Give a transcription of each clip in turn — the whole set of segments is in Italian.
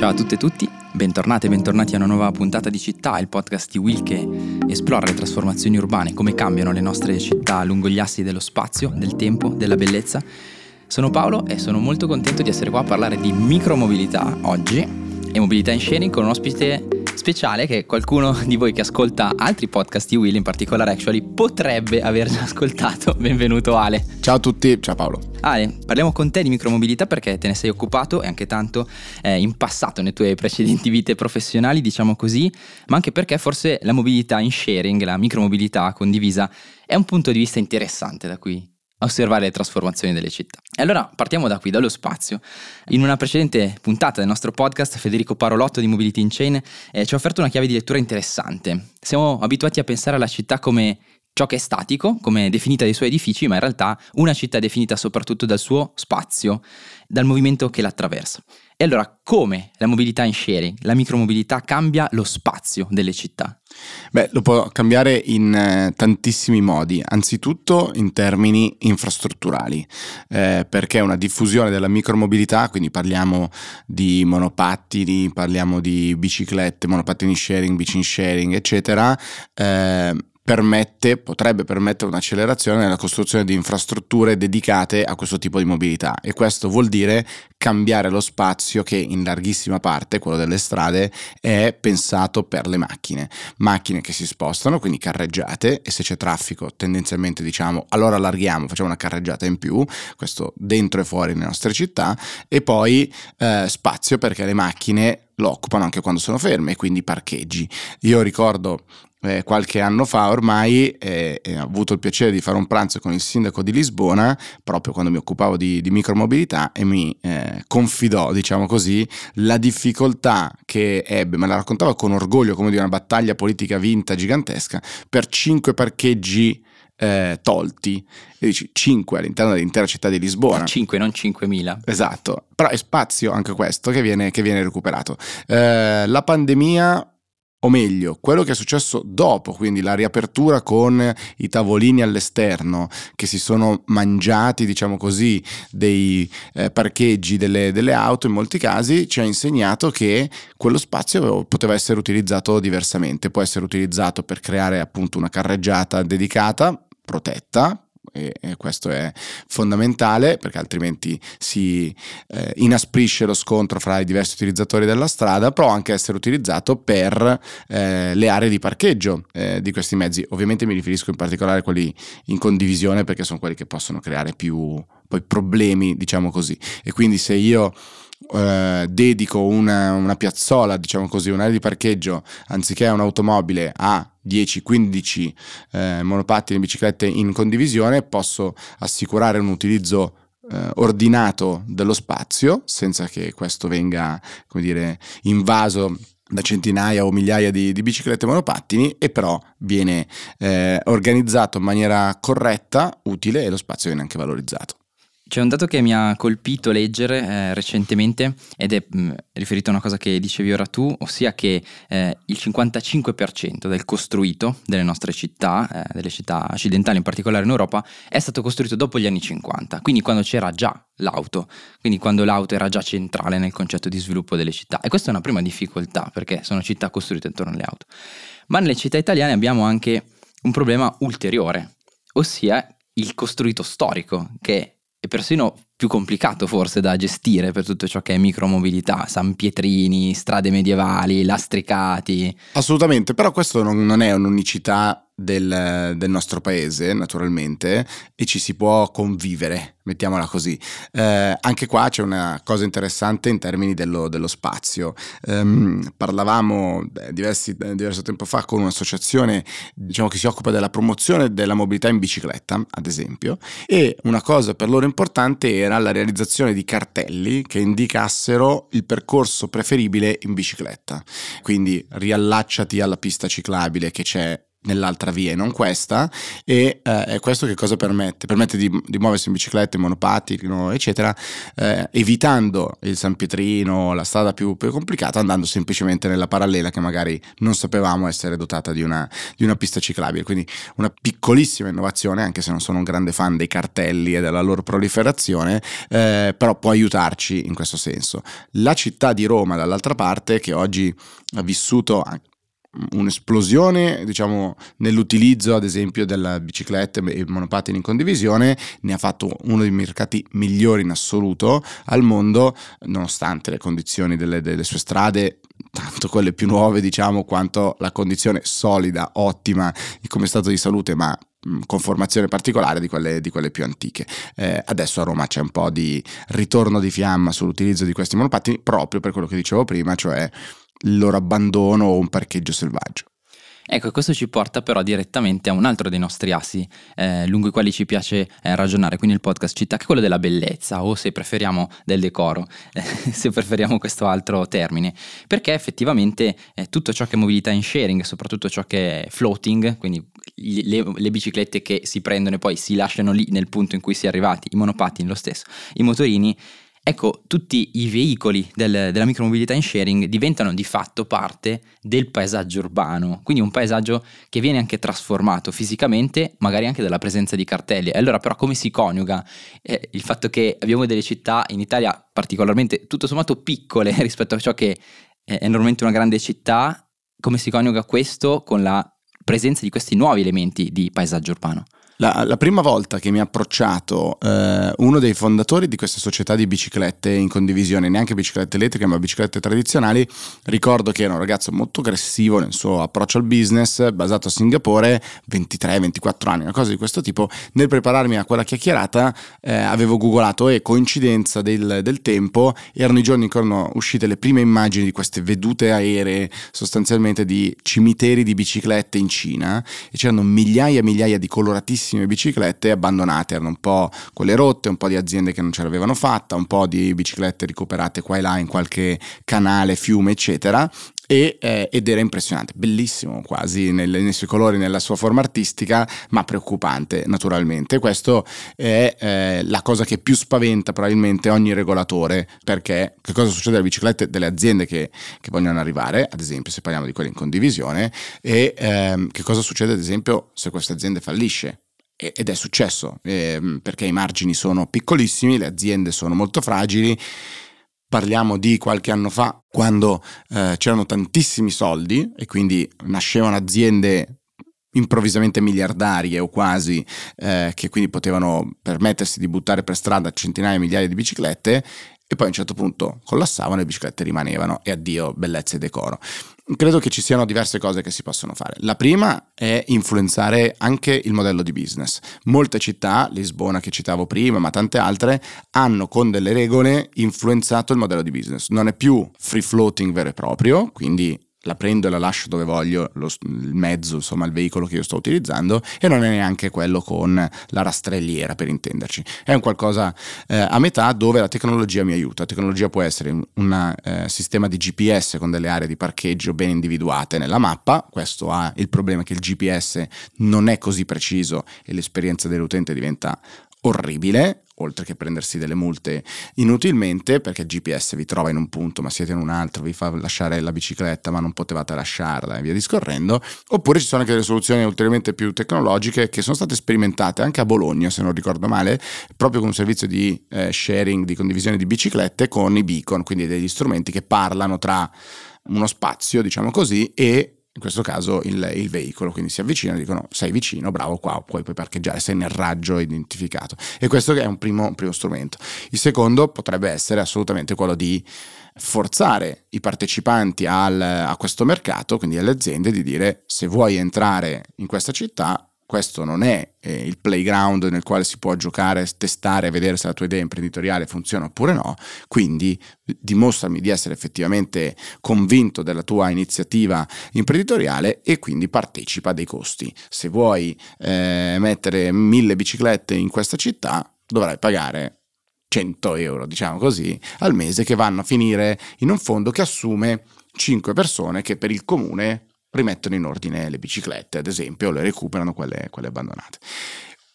Ciao a tutte e tutti, bentornate e bentornati a una nuova puntata di Città, il podcast di Will che esplora le trasformazioni urbane, come cambiano le nostre città lungo gli assi dello spazio, del tempo, della bellezza. Sono Paolo e sono molto contento di essere qua a parlare di micromobilità oggi e mobilità in sharing con un ospite speciale che qualcuno di voi che ascolta altri podcast di Will, in particolare Actually, potrebbe aver già ascoltato. Benvenuto Ale. Ciao a tutti, ciao Paolo. Ale, parliamo con te di micromobilità perché te ne sei occupato e anche tanto eh, in passato nelle tue precedenti vite professionali, diciamo così, ma anche perché forse la mobilità in sharing, la micromobilità condivisa, è un punto di vista interessante da cui osservare le trasformazioni delle città. E allora partiamo da qui, dallo spazio. In una precedente puntata del nostro podcast, Federico Parolotto di Mobility in Chain eh, ci ha offerto una chiave di lettura interessante. Siamo abituati a pensare alla città come ciò che è statico, come definita dai suoi edifici, ma in realtà una città è definita soprattutto dal suo spazio, dal movimento che l'attraversa. E allora come la mobilità in sharing, la micromobilità cambia lo spazio delle città? Beh, lo può cambiare in eh, tantissimi modi, anzitutto in termini infrastrutturali, eh, perché una diffusione della micromobilità, quindi parliamo di monopattini, parliamo di biciclette, monopattini sharing, bici in sharing, eccetera, eh, permette, potrebbe permettere un'accelerazione nella costruzione di infrastrutture dedicate a questo tipo di mobilità e questo vuol dire cambiare lo spazio che in larghissima parte, quello delle strade, è pensato per le macchine. Macchine che si spostano, quindi carreggiate e se c'è traffico tendenzialmente diciamo allora allarghiamo, facciamo una carreggiata in più, questo dentro e fuori nelle nostre città e poi eh, spazio perché le macchine lo occupano anche quando sono ferme, quindi parcheggi. Io ricordo eh, qualche anno fa ormai eh, ho avuto il piacere di fare un pranzo con il sindaco di Lisbona proprio quando mi occupavo di, di micromobilità e mi eh, confidò, diciamo così, la difficoltà che ebbe, me la raccontava con orgoglio come di una battaglia politica vinta gigantesca per cinque parcheggi eh, tolti. E dici 5 all'interno dell'intera città di Lisbona. 5, non 5.000. Esatto, però è spazio anche questo che viene, che viene recuperato. Eh, la pandemia o meglio, quello che è successo dopo, quindi la riapertura con i tavolini all'esterno che si sono mangiati, diciamo così, dei eh, parcheggi delle, delle, auto in molti casi, ci ha insegnato che quello spazio poteva essere utilizzato diversamente, può essere utilizzato per creare appunto una carreggiata dedicata, protetta, e, questo è fondamentale perché altrimenti si eh, inasprisce lo scontro fra i diversi utilizzatori della strada, però anche essere utilizzato per eh, le aree di parcheggio eh, di questi mezzi. Ovviamente mi riferisco in particolare a quelli in condivisione perché sono quelli che possono creare più poi, problemi, diciamo così. E quindi se io eh, dedico una, una, piazzola, diciamo così, un'area di parcheggio, anziché un'automobile, a 10-15 eh, monopattini e biciclette in condivisione, posso assicurare un utilizzo eh, ordinato dello spazio senza che questo venga, come dire, invaso da centinaia o migliaia di, di biciclette monopattini e però viene eh, organizzato in maniera corretta, utile e lo spazio viene anche valorizzato. C'è un dato che mi ha colpito leggere eh, recentemente ed è mh, mm, riferito a una cosa che dicevi ora tu, ossia che eh, il 55% del costruito delle nostre città, eh, delle città occidentali in particolare in Europa, è stato costruito dopo gli anni 50, quindi quando c'era già l'auto, quindi quando l'auto era già centrale nel concetto di sviluppo delle città. E questa è una prima difficoltà perché sono città costruite intorno alle auto. Ma nelle città italiane abbiamo anche un problema ulteriore, ossia il costruito storico che e persino più complicato forse da gestire per tutto ciò che è micromobilità, San Pietrini, strade medievali, lastricati. Assolutamente, però questo non, non è un'unicità del, del, nostro paese, naturalmente, e ci si può convivere, mettiamola così. Eh, anche qua c'è una cosa interessante in termini dello, dello spazio. Um, parlavamo beh, diversi, diverso tempo fa con un'associazione diciamo, che si occupa della promozione della mobilità in bicicletta, ad esempio, e una cosa per loro importante era la realizzazione di cartelli che indicassero il percorso preferibile in bicicletta. Quindi riallacciati alla pista ciclabile che c'è nell'altra via e non questa e eh, questo che cosa permette? Permette di, di muoversi in bicicletta, in monopattino eccetera eh, evitando il San Pietrino, la strada più, più, complicata andando semplicemente nella parallela che magari non sapevamo essere dotata di una, di una pista ciclabile quindi una piccolissima innovazione anche se non sono un grande fan dei cartelli e della loro proliferazione eh, però può aiutarci in questo senso la città di Roma dall'altra parte che oggi ha vissuto un'esplosione diciamo nell'utilizzo ad esempio della bicicletta e monopattini in condivisione ne ha fatto uno dei mercati migliori in assoluto al mondo nonostante le condizioni delle, delle sue strade tanto quelle più nuove diciamo quanto la condizione solida ottima come stato di salute ma con formazione particolare di quelle, di quelle più antiche. Eh, adesso a Roma c'è un po' di ritorno di fiamma sull'utilizzo di questi monopattini proprio per quello che dicevo prima, cioè il loro abbandono o un parcheggio selvaggio. Ecco, questo ci porta però direttamente a un altro dei nostri assi eh, lungo i quali ci piace eh, ragionare, quindi il podcast città, che è quello della bellezza o se preferiamo del decoro, eh, se preferiamo questo altro termine, perché effettivamente eh, tutto ciò che è mobilità in sharing, soprattutto ciò che è floating, quindi le, le, biciclette che si prendono e poi si lasciano lì nel punto in cui si è arrivati, i monopattini lo stesso, i motorini, Ecco, tutti i veicoli del, della micromobilità in sharing diventano di fatto parte del paesaggio urbano, quindi un paesaggio che viene anche trasformato fisicamente, magari anche dalla presenza di cartelli. E allora però come si coniuga eh, il fatto che abbiamo delle città in Italia particolarmente tutto sommato piccole rispetto a ciò che è normalmente una grande città, come si coniuga questo con la presenza di questi nuovi elementi di paesaggio urbano? La, la, prima volta che mi ha approcciato eh, uno dei fondatori di questa società di biciclette in condivisione, neanche biciclette elettriche ma biciclette tradizionali, ricordo che era un ragazzo molto aggressivo nel suo approccio al business, basato a Singapore, 23-24 anni, una cosa di questo tipo. Nel prepararmi a quella chiacchierata eh, avevo googolato e coincidenza del, del tempo, erano i giorni in cui erano uscite le prime immagini di queste vedute aeree sostanzialmente di cimiteri di biciclette in Cina e c'erano migliaia e migliaia di coloratissimi tantissime biciclette abbandonate, erano un po' quelle rotte, un po' di aziende che non ce l'avevano fatta, un po' di biciclette recuperate qua e là in qualche canale, fiume, eccetera. E, eh, ed era impressionante, bellissimo quasi nel, nei suoi colori, nella sua forma artistica, ma preoccupante naturalmente. Questo è eh, la cosa che più spaventa probabilmente ogni regolatore, perché che cosa succede alle biciclette delle aziende che, che vogliono arrivare, ad esempio se parliamo di quelle in condivisione, e ehm, che cosa succede ad esempio se questa azienda fallisce ed è successo eh, perché i margini sono piccolissimi, le aziende sono molto fragili. Parliamo di qualche anno fa quando eh, c'erano tantissimi soldi e quindi nascevano aziende improvvisamente miliardarie o quasi, eh, che quindi potevano permettersi di buttare per strada centinaia di migliaia di biciclette e poi a un certo punto collassavano e le biciclette rimanevano e addio bellezza e decoro credo che ci siano diverse cose che si possono fare. La prima è influenzare anche il modello di business. Molte città, Lisbona che citavo prima, ma tante altre, hanno con delle regole influenzato il modello di business. Non è più free floating vero e proprio, quindi la prendo e la lascio dove voglio, lo, il mezzo, insomma il veicolo che io sto utilizzando e non è neanche quello con la rastrelliera per intenderci. È un qualcosa eh, a metà dove la tecnologia mi aiuta. La tecnologia può essere un eh, sistema di GPS con delle aree di parcheggio ben individuate nella mappa, questo ha il problema che il GPS non è così preciso e l'esperienza dell'utente diventa orribile, oltre che prendersi delle multe inutilmente, perché il GPS vi trova in un punto ma siete in un altro, vi fa lasciare la bicicletta ma non potevate lasciarla e via discorrendo, oppure ci sono anche delle soluzioni ulteriormente più tecnologiche che sono state sperimentate anche a Bologna, se non ricordo male, proprio con un servizio di eh, sharing, di condivisione di biciclette con i beacon, quindi degli strumenti che parlano tra uno spazio, diciamo così, e in questo caso il, il, veicolo, quindi si avvicinano e dicono sei vicino, bravo qua, puoi, puoi parcheggiare, sei nel raggio identificato. E questo è un primo, un primo strumento. Il secondo potrebbe essere assolutamente quello di forzare i partecipanti al, a questo mercato, quindi alle aziende, di dire se vuoi entrare in questa città questo non è eh, il playground nel quale si può giocare, testare, vedere se la tua idea imprenditoriale funziona oppure no, quindi dimostrami di essere effettivamente convinto della tua iniziativa imprenditoriale e quindi partecipa dei costi. Se vuoi eh, mettere mille biciclette in questa città, dovrai pagare 100 euro, diciamo così, al mese che vanno a finire in un fondo che assume 5 persone che per il comune rimettono in ordine le biciclette, ad esempio, le recuperano quelle, quelle abbandonate.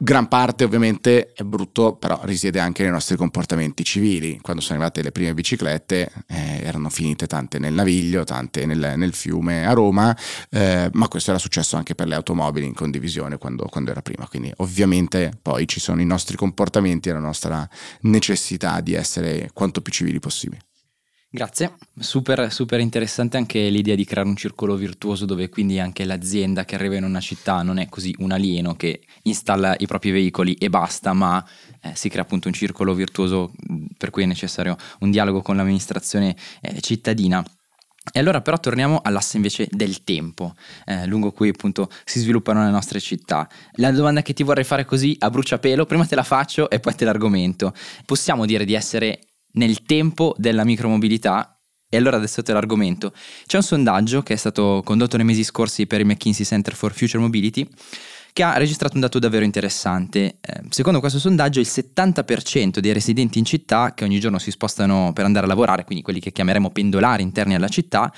Gran parte ovviamente è brutto, però risiede anche nei nostri comportamenti civili. Quando sono arrivate le prime biciclette eh, erano finite tante nel Naviglio, tante nel, nel fiume a Roma, eh, ma questo era successo anche per le automobili in condivisione quando, quando, era prima. Quindi ovviamente poi ci sono i nostri comportamenti e la nostra necessità di essere quanto più civili possibile. Grazie, super, super interessante anche l'idea di creare un circolo virtuoso dove quindi anche l'azienda che arriva in una città non è così un alieno che installa i propri veicoli e basta, ma eh, si crea appunto un circolo virtuoso per cui è necessario un dialogo con l'amministrazione eh, cittadina. E allora però torniamo all'asse invece del tempo, eh, lungo cui appunto si sviluppano le nostre città. La domanda che ti vorrei fare così a bruciapelo, prima te la faccio e poi te l'argomento. Possiamo dire di essere nel tempo della micromobilità. E allora adesso te l'argomento. C'è un sondaggio che è stato condotto nei mesi scorsi per il McKinsey Center for Future Mobility che ha registrato un dato davvero interessante. Eh, secondo questo sondaggio il 70% dei residenti in città che ogni giorno si spostano per andare a lavorare, quindi quelli che chiameremo pendolari interni alla città,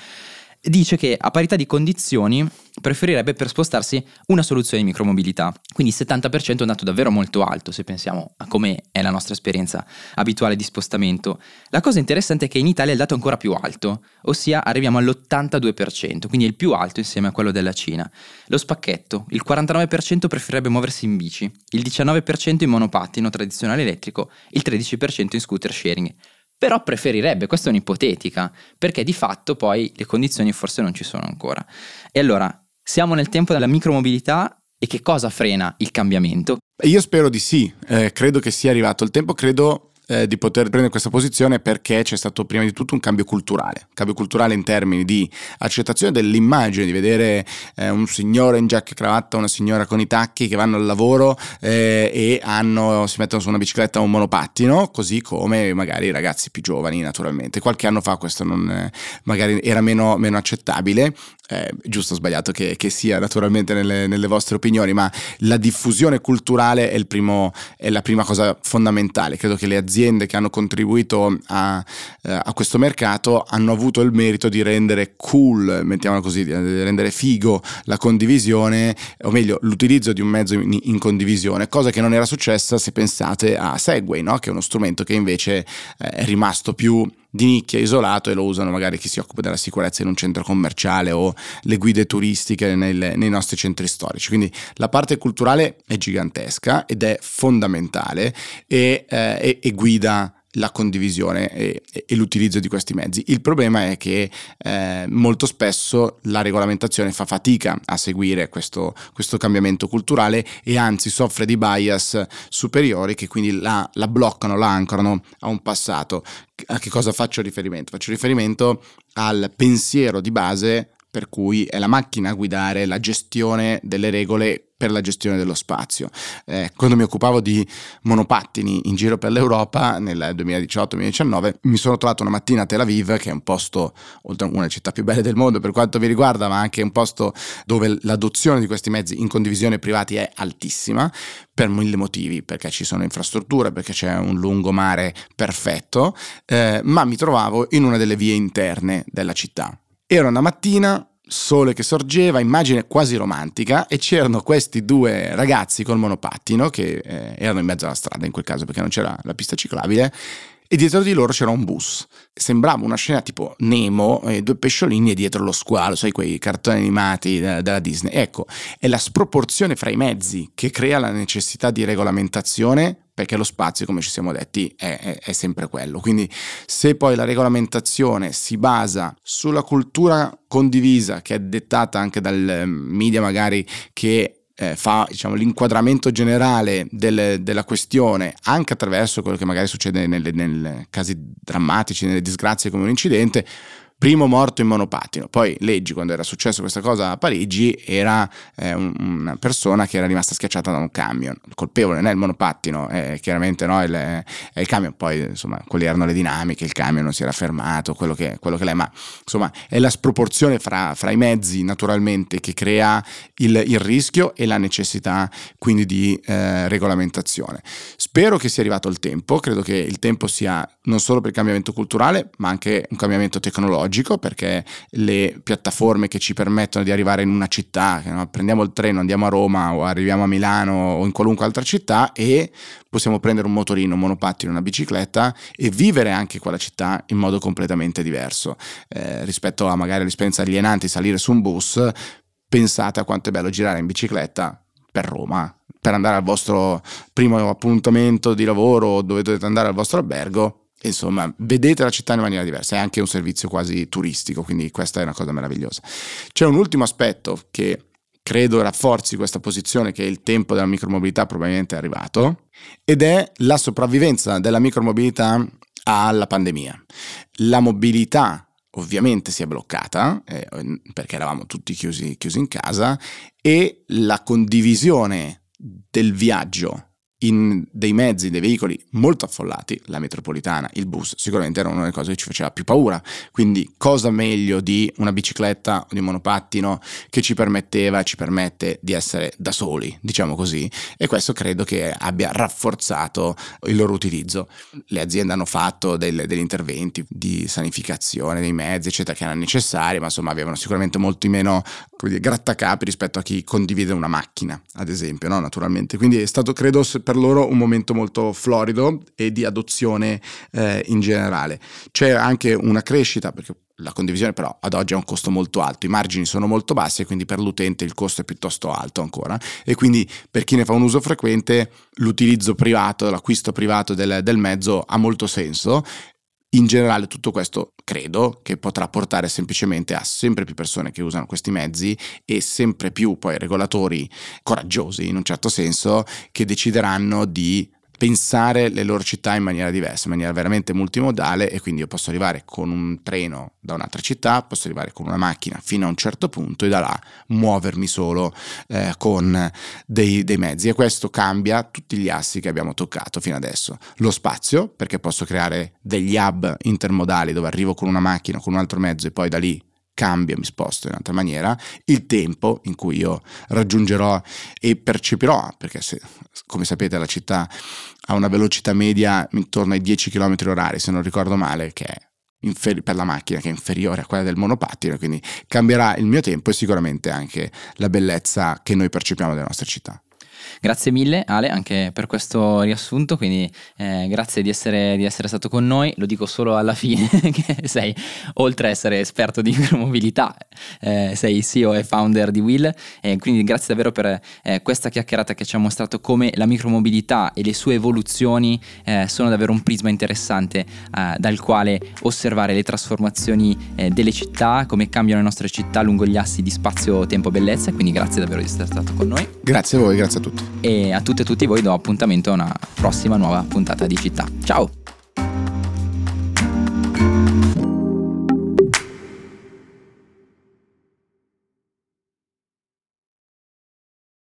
dice che a parità di condizioni preferirebbe per spostarsi una soluzione di micromobilità. Quindi il 70% è un dato davvero molto alto se pensiamo a come è la nostra esperienza abituale di spostamento. La cosa interessante è che in Italia il dato è ancora più alto, ossia arriviamo all'82%, quindi il più alto insieme a quello della Cina. Lo spacchetto, il 49% preferirebbe muoversi in bici, il 19% in monopattino tradizionale elettrico, il 13% in scooter sharing però preferirebbe, questa è un'ipotetica, perché di fatto poi le condizioni forse non ci sono ancora. E allora, siamo nel tempo della micromobilità e che cosa frena il cambiamento? Io spero di sì, eh, credo che sia arrivato il tempo, credo eh, di poter prendere questa posizione perché c'è stato prima di tutto un cambio culturale, cambio culturale in termini di accettazione dell'immagine, di vedere eh, un signore in giacca e cravatta, una signora con i tacchi che vanno al lavoro eh, e hanno, si mettono su una bicicletta o un monopattino, così come magari i ragazzi più giovani naturalmente. Qualche anno fa questo non, magari era meno, meno accettabile, eh, giusto o sbagliato che, che sia naturalmente nelle, nelle, vostre opinioni, ma la diffusione culturale è, primo, è, la prima cosa fondamentale. Credo che le aziende che hanno contribuito a, eh, a, questo mercato hanno avuto il merito di rendere cool, mettiamola così, di rendere figo la condivisione, o meglio l'utilizzo di un mezzo in, in condivisione, cosa che non era successa se pensate a Segway, no? che è uno strumento che invece eh, è rimasto più di nicchia isolato e lo usano magari chi si occupa della sicurezza in un centro commerciale o le guide turistiche nel, nei nostri centri storici. Quindi la parte culturale è gigantesca ed è fondamentale e, eh, e, e guida la condivisione e, e, l'utilizzo di questi mezzi. Il problema è che eh, molto spesso la regolamentazione fa fatica a seguire questo, questo, cambiamento culturale e anzi soffre di bias superiori che quindi la, la bloccano, la ancorano a un passato. A che cosa faccio riferimento? Faccio riferimento al pensiero di base per cui è la macchina a guidare la gestione delle regole per la gestione dello spazio. Eh, quando mi occupavo di monopattini in giro per l'Europa nel 2018-2019 mi sono trovato una mattina a Tel Aviv che è un posto, oltre a una città più belle del mondo per quanto vi riguarda, ma anche un posto dove l'adozione di questi mezzi in condivisione privati è altissima per mille motivi, perché ci sono infrastrutture, perché c'è un lungomare perfetto, eh, ma mi trovavo in una delle vie interne della città. Era una mattina, sole che sorgeva, immagine quasi romantica, e c'erano questi due ragazzi col monopattino che eh, erano in mezzo alla strada in quel caso perché non c'era la pista ciclabile. E dietro di loro c'era un bus. Sembrava una scena tipo Nemo e due pesciolini e dietro lo squalo, sai, quei cartoni animati della, della Disney. Ecco, è la sproporzione fra i mezzi che crea la necessità di regolamentazione perché lo spazio, come ci siamo detti, è, è, è, sempre quello. Quindi se poi la regolamentazione si basa sulla cultura condivisa, che è dettata anche dal media magari che eh, fa diciamo, l'inquadramento generale del, della questione anche attraverso quello che magari succede nei casi drammatici, nelle disgrazie come un incidente, primo morto in monopattino. Poi leggi quando era successo questa cosa a Parigi, era eh, un, una persona che era rimasta schiacciata da un camion. Il colpevole non è il monopattino, è chiaramente no, il, è il camion. Poi insomma, quelle erano le dinamiche, il camion non si era fermato, quello che, quello che l'è, ma insomma è la sproporzione fra, fra i mezzi naturalmente che crea il, il, rischio e la necessità quindi di eh, regolamentazione. Spero che sia arrivato il tempo, credo che il tempo sia non solo per il cambiamento culturale, ma anche un cambiamento tecnologico tecnologico perché le piattaforme che ci permettono di arrivare in una città, no? prendiamo il treno, andiamo a Roma o arriviamo a Milano o in qualunque altra città e possiamo prendere un motorino, un monopattino, una bicicletta e vivere anche quella città in modo completamente diverso eh, rispetto a magari l'esperienza alienante di salire su un bus. Pensate a quanto è bello girare in bicicletta per Roma, per andare al vostro primo appuntamento di lavoro dove dovete andare al vostro albergo. Insomma, vedete la città in maniera diversa, è anche un servizio quasi turistico, quindi questa è una cosa meravigliosa. C'è un ultimo aspetto che credo rafforzi questa posizione che il tempo della micromobilità probabilmente è arrivato ed è la sopravvivenza della micromobilità alla pandemia. La mobilità ovviamente si è bloccata eh, perché eravamo tutti chiusi, chiusi in casa e la condivisione del viaggio in dei mezzi, dei veicoli molto affollati, la metropolitana, il bus, sicuramente era una delle cose che ci faceva più paura. Quindi cosa meglio di una bicicletta o di un monopattino che ci permetteva, ci permette di essere da soli, diciamo così, e questo credo che abbia rafforzato il loro utilizzo. Le aziende hanno fatto del, degli interventi di sanificazione dei mezzi, eccetera, che erano necessari, ma insomma avevano sicuramente molti meno dire, grattacapi rispetto a chi condivide una macchina, ad esempio, no? naturalmente. Quindi è stato, credo, per loro un momento molto florido e di adozione eh, in generale. C'è anche una crescita, perché la condivisione però ad oggi ha un costo molto alto, i margini sono molto bassi e quindi per l'utente il costo è piuttosto alto ancora e quindi per chi ne fa un uso frequente l'utilizzo privato, l'acquisto privato del, del mezzo ha molto senso in generale tutto questo credo che potrà portare semplicemente a sempre più persone che usano questi mezzi e sempre più poi regolatori coraggiosi in un certo senso che decideranno di pensare le loro città in maniera diversa, in maniera veramente multimodale e quindi io posso arrivare con un treno da un'altra città, posso arrivare con una macchina fino a un certo punto e da là muovermi solo eh, con dei, dei mezzi e questo cambia tutti gli assi che abbiamo toccato fino adesso. Lo spazio, perché posso creare degli hub intermodali dove arrivo con una macchina con un altro mezzo e poi da lì cambio, mi sposto in un'altra maniera, il tempo in cui io raggiungerò e percepirò, perché se, come sapete la città ha una velocità media intorno ai 10 km orari, se non ricordo male, che è inferi- per la macchina che è inferiore a quella del monopattino, quindi cambierà il mio tempo e sicuramente anche la bellezza che noi percepiamo delle nostre città. Grazie mille Ale anche per questo riassunto, quindi eh, grazie di essere, di essere, stato con noi, lo dico solo alla fine che sei, oltre a essere esperto di micromobilità, eh, sei CEO e founder di Will, e quindi grazie davvero per eh, questa chiacchierata che ci ha mostrato come la micromobilità e le sue evoluzioni eh, sono davvero un prisma interessante eh, dal quale osservare le trasformazioni eh, delle città, come cambiano le nostre città lungo gli assi di spazio, tempo, bellezza, quindi grazie davvero di essere stato con noi. Grazie a voi, grazie a tutti e a tutte e tutti voi do appuntamento a una prossima nuova puntata di città. Ciao!